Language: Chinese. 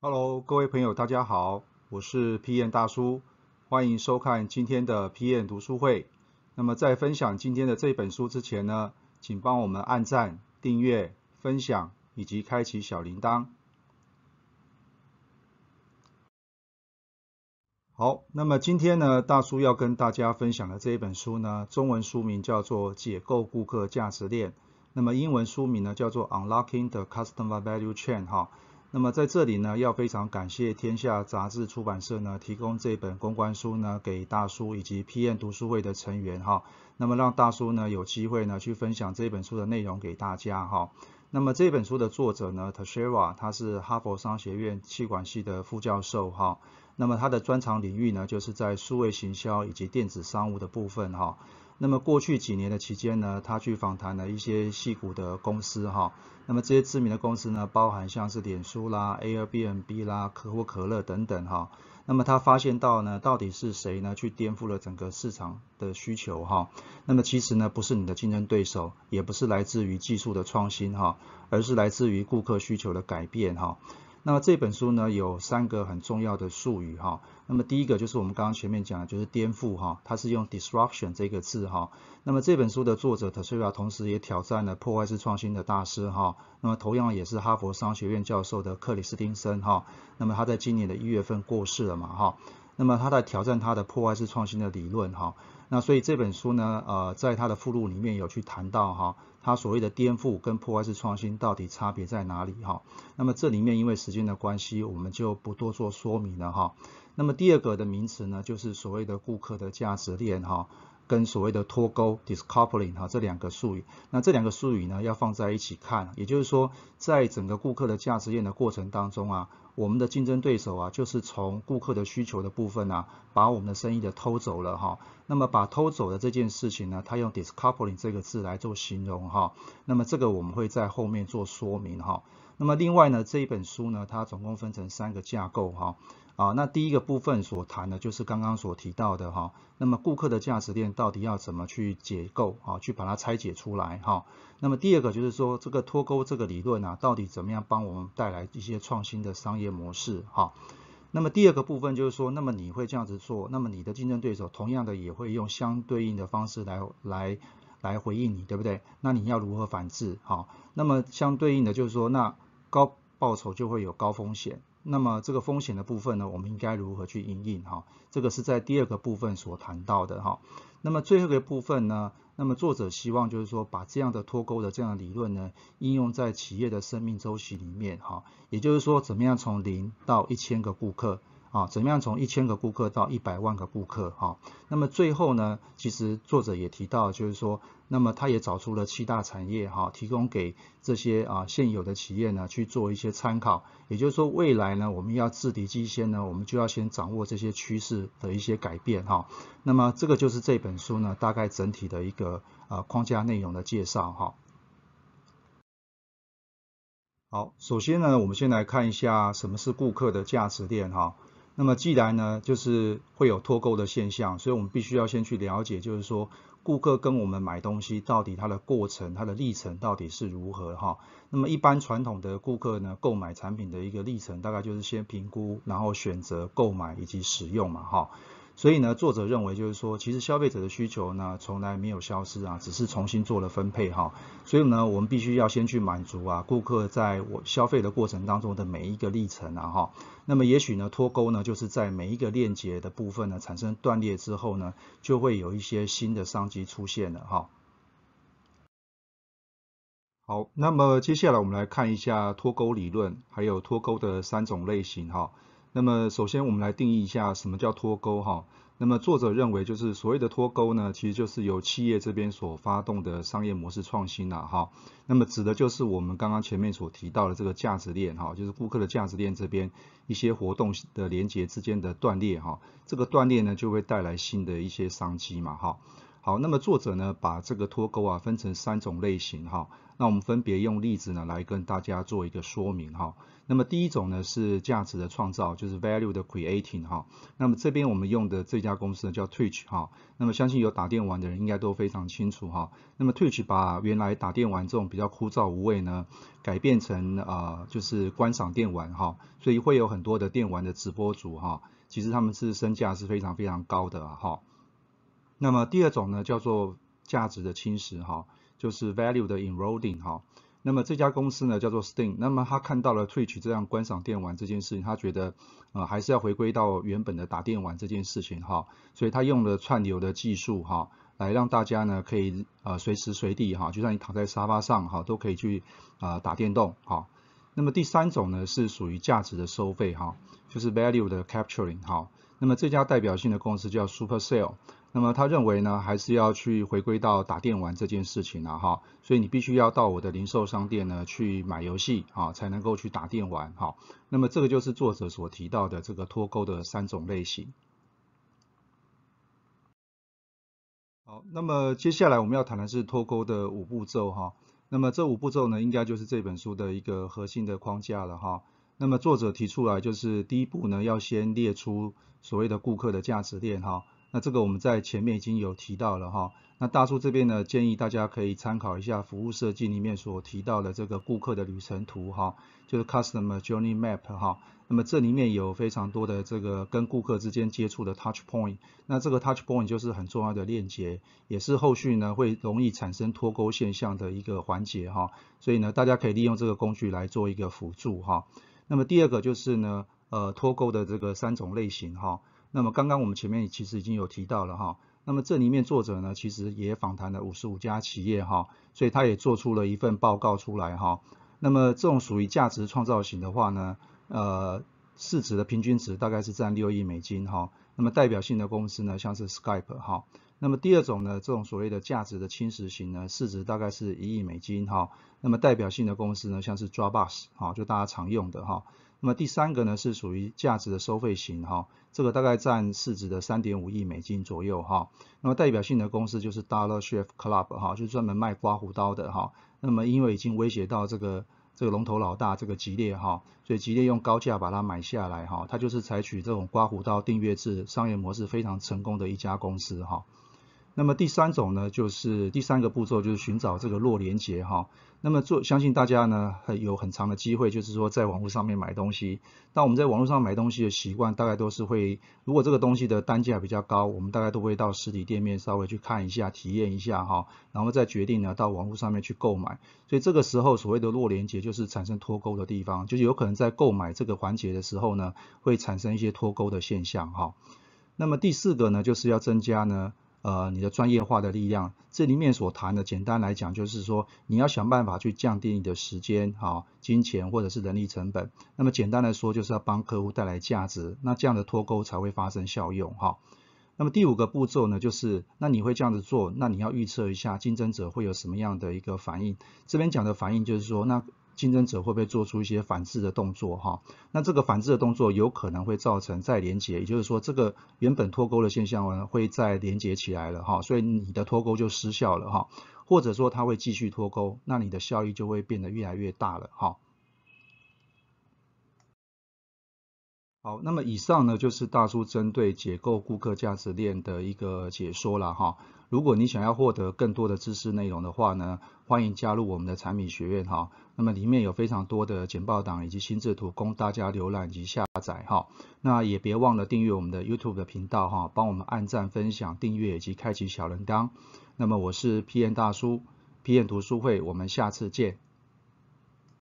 Hello，各位朋友，大家好，我是 p n 大叔，欢迎收看今天的 PM 读书会。那么在分享今天的这本书之前呢，请帮我们按赞、订阅、分享以及开启小铃铛。好，那么今天呢，大叔要跟大家分享的这一本书呢，中文书名叫做《解构顾客价值链》，那么英文书名呢叫做《Unlocking the Customer Value Chain》哈。那么在这里呢，要非常感谢天下杂志出版社呢，提供这本公关书呢给大叔以及 PN 读书会的成员哈。那么让大叔呢有机会呢去分享这本书的内容给大家哈。那么这本书的作者呢 t a s h e r a 他是哈佛商学院气管系的副教授哈。那么他的专长领域呢，就是在数位行销以及电子商务的部分哈。那么过去几年的期间呢，他去访谈了一些细股的公司哈。那么这些知名的公司呢，包含像是脸书啦、Airbnb 啦、可口可乐等等哈。那么他发现到呢，到底是谁呢去颠覆了整个市场的需求哈？那么其实呢，不是你的竞争对手，也不是来自于技术的创新哈，而是来自于顾客需求的改变哈。那么这本书呢，有三个很重要的术语哈。那么第一个就是我们刚刚前面讲的，就是颠覆哈，它是用 disruption 这个字哈。那么这本书的作者 t a s h i a 同时也挑战了破坏式创新的大师哈。那么同样也是哈佛商学院教授的克里斯汀森哈。那么他在今年的一月份过世了嘛哈。那么他在挑战他的破坏式创新的理论哈。那所以这本书呢，呃，在他的附录里面有去谈到哈。它所谓的颠覆跟破坏式创新到底差别在哪里哈？那么这里面因为时间的关系，我们就不多做说明了哈。那么第二个的名词呢，就是所谓的顾客的价值链哈，跟所谓的脱钩 （discoupling） 哈这两个术语。那这两个术语呢，要放在一起看，也就是说，在整个顾客的价值链的过程当中啊。我们的竞争对手啊，就是从顾客的需求的部分啊，把我们的生意的偷走了哈。那么把偷走的这件事情呢，他用 discoupling 这个字来做形容哈。那么这个我们会在后面做说明哈。那么另外呢，这一本书呢，它总共分成三个架构哈。啊，那第一个部分所谈的就是刚刚所提到的哈。那么顾客的价值链到底要怎么去解构啊？去把它拆解出来哈。那么第二个就是说这个脱钩这个理论啊，到底怎么样帮我们带来一些创新的商业模式哈？那么第二个部分就是说，那么你会这样子做，那么你的竞争对手同样的也会用相对应的方式来来来回应你，对不对？那你要如何反制？哈？那么相对应的就是说，那高报酬就会有高风险。那么这个风险的部分呢，我们应该如何去应应哈？这个是在第二个部分所谈到的哈。那么最后一个部分呢，那么作者希望就是说把这样的脱钩的这样的理论呢，应用在企业的生命周期里面哈。也就是说，怎么样从零到一千个顾客。啊，怎么样从一千个顾客到一百万个顾客？哈，那么最后呢，其实作者也提到，就是说，那么他也找出了七大产业，哈，提供给这些啊现有的企业呢去做一些参考。也就是说，未来呢，我们要制敌机先呢，我们就要先掌握这些趋势的一些改变，哈。那么这个就是这本书呢大概整体的一个啊框架内容的介绍，哈。好，首先呢，我们先来看一下什么是顾客的价值链，哈。那么既然呢，就是会有脱钩的现象，所以我们必须要先去了解，就是说顾客跟我们买东西到底它的过程、它的历程到底是如何哈。那么一般传统的顾客呢，购买产品的一个历程，大概就是先评估，然后选择购买以及使用嘛哈。所以呢，作者认为就是说，其实消费者的需求呢，从来没有消失啊，只是重新做了分配哈。所以呢，我们必须要先去满足啊，顾客在我消费的过程当中的每一个历程啊哈。那么也许呢，脱钩呢，就是在每一个链接的部分呢产生断裂之后呢，就会有一些新的商机出现了哈。好，那么接下来我们来看一下脱钩理论，还有脱钩的三种类型哈。那么首先我们来定义一下什么叫脱钩哈。那么作者认为就是所谓的脱钩呢，其实就是由企业这边所发动的商业模式创新了哈。那么指的就是我们刚刚前面所提到的这个价值链哈，就是顾客的价值链这边一些活动的连接之间的断裂哈。这个断裂呢就会带来新的一些商机嘛哈。好，那么作者呢把这个脱钩啊分成三种类型哈，那我们分别用例子呢来跟大家做一个说明哈。那么第一种呢是价值的创造，就是 value 的 creating 哈。那么这边我们用的这家公司呢叫 Twitch 哈。那么相信有打电玩的人应该都非常清楚哈。那么 Twitch 把原来打电玩这种比较枯燥无味呢，改变成啊就是观赏电玩哈，所以会有很多的电玩的直播主哈，其实他们是身价是非常非常高的哈。那么第二种呢叫做价值的侵蚀哈，就是 value 的 eroding 哈。那么这家公司呢叫做 Steam，那么他看到了 Twitch 这样观赏电玩这件事情，他觉得呃还是要回归到原本的打电玩这件事情哈，所以他用了串流的技术哈，来让大家呢可以呃随时随地哈，就算你躺在沙发上哈，都可以去啊打电动哈。那么第三种呢是属于价值的收费哈，就是 value 的 capturing 哈。那么这家代表性的公司叫 Supercell。那么他认为呢，还是要去回归到打电玩这件事情了哈，所以你必须要到我的零售商店呢去买游戏啊，才能够去打电玩哈。那么这个就是作者所提到的这个脱钩的三种类型。好，那么接下来我们要谈的是脱钩的五步骤哈。那么这五步骤呢，应该就是这本书的一个核心的框架了哈。那么作者提出来就是第一步呢，要先列出所谓的顾客的价值链哈。那这个我们在前面已经有提到了哈，那大叔这边呢建议大家可以参考一下服务设计里面所提到的这个顾客的旅程图哈，就是 Customer Journey Map 哈，那么这里面有非常多的这个跟顾客之间接触的 Touch Point，那这个 Touch Point 就是很重要的链接，也是后续呢会容易产生脱钩现象的一个环节哈，所以呢大家可以利用这个工具来做一个辅助哈。那么第二个就是呢呃脱钩的这个三种类型哈。那么刚刚我们前面其实已经有提到了哈，那么这里面作者呢其实也访谈了五十五家企业哈，所以他也做出了一份报告出来哈。那么这种属于价值创造型的话呢，呃，市值的平均值大概是占六亿美金哈。那么代表性的公司呢，像是 Skype 哈。那么第二种呢，这种所谓的价值的侵蚀型呢，市值大概是一亿美金哈。那么代表性的公司呢，像是 Dropbox 哈，就大家常用的哈。那么第三个呢是属于价值的收费型哈，这个大概占市值的三点五亿美金左右哈。那么代表性的公司就是 Dollar Shave Club 哈，就专门卖刮胡刀的哈。那么因为已经威胁到这个这个龙头老大这个吉列哈，所以吉列用高价把它买下来哈，它就是采取这种刮胡刀订阅制商业模式非常成功的一家公司哈。那么第三种呢，就是第三个步骤就是寻找这个弱连接哈。那么做相信大家呢，很有很长的机会，就是说在网络上面买东西。那我们在网络上买东西的习惯，大概都是会，如果这个东西的单价比较高，我们大概都会到实体店面稍微去看一下、体验一下哈，然后再决定呢到网络上面去购买。所以这个时候所谓的弱连接就是产生脱钩的地方，就是有可能在购买这个环节的时候呢，会产生一些脱钩的现象哈。那么第四个呢，就是要增加呢。呃，你的专业化的力量，这里面所谈的，简单来讲就是说，你要想办法去降低你的时间、哈、金钱或者是人力成本。那么简单来说，就是要帮客户带来价值，那这样的脱钩才会发生效用，哈。那么第五个步骤呢，就是那你会这样子做，那你要预测一下竞争者会有什么样的一个反应。这边讲的反应就是说，那。竞争者会不会做出一些反制的动作哈？那这个反制的动作有可能会造成再连接，也就是说这个原本脱钩的现象呢会再连接起来了哈，所以你的脱钩就失效了哈，或者说它会继续脱钩，那你的效益就会变得越来越大了哈。好，那么以上呢就是大叔针对解构顾客价值链的一个解说了哈。如果你想要获得更多的知识内容的话呢，欢迎加入我们的产品学院哈。那么里面有非常多的简报档以及心智图供大家浏览及下载哈。那也别忘了订阅我们的 YouTube 的频道哈，帮我们按赞、分享、订阅以及开启小铃铛。那么我是 P N 大叔，P N 读书会，我们下次见。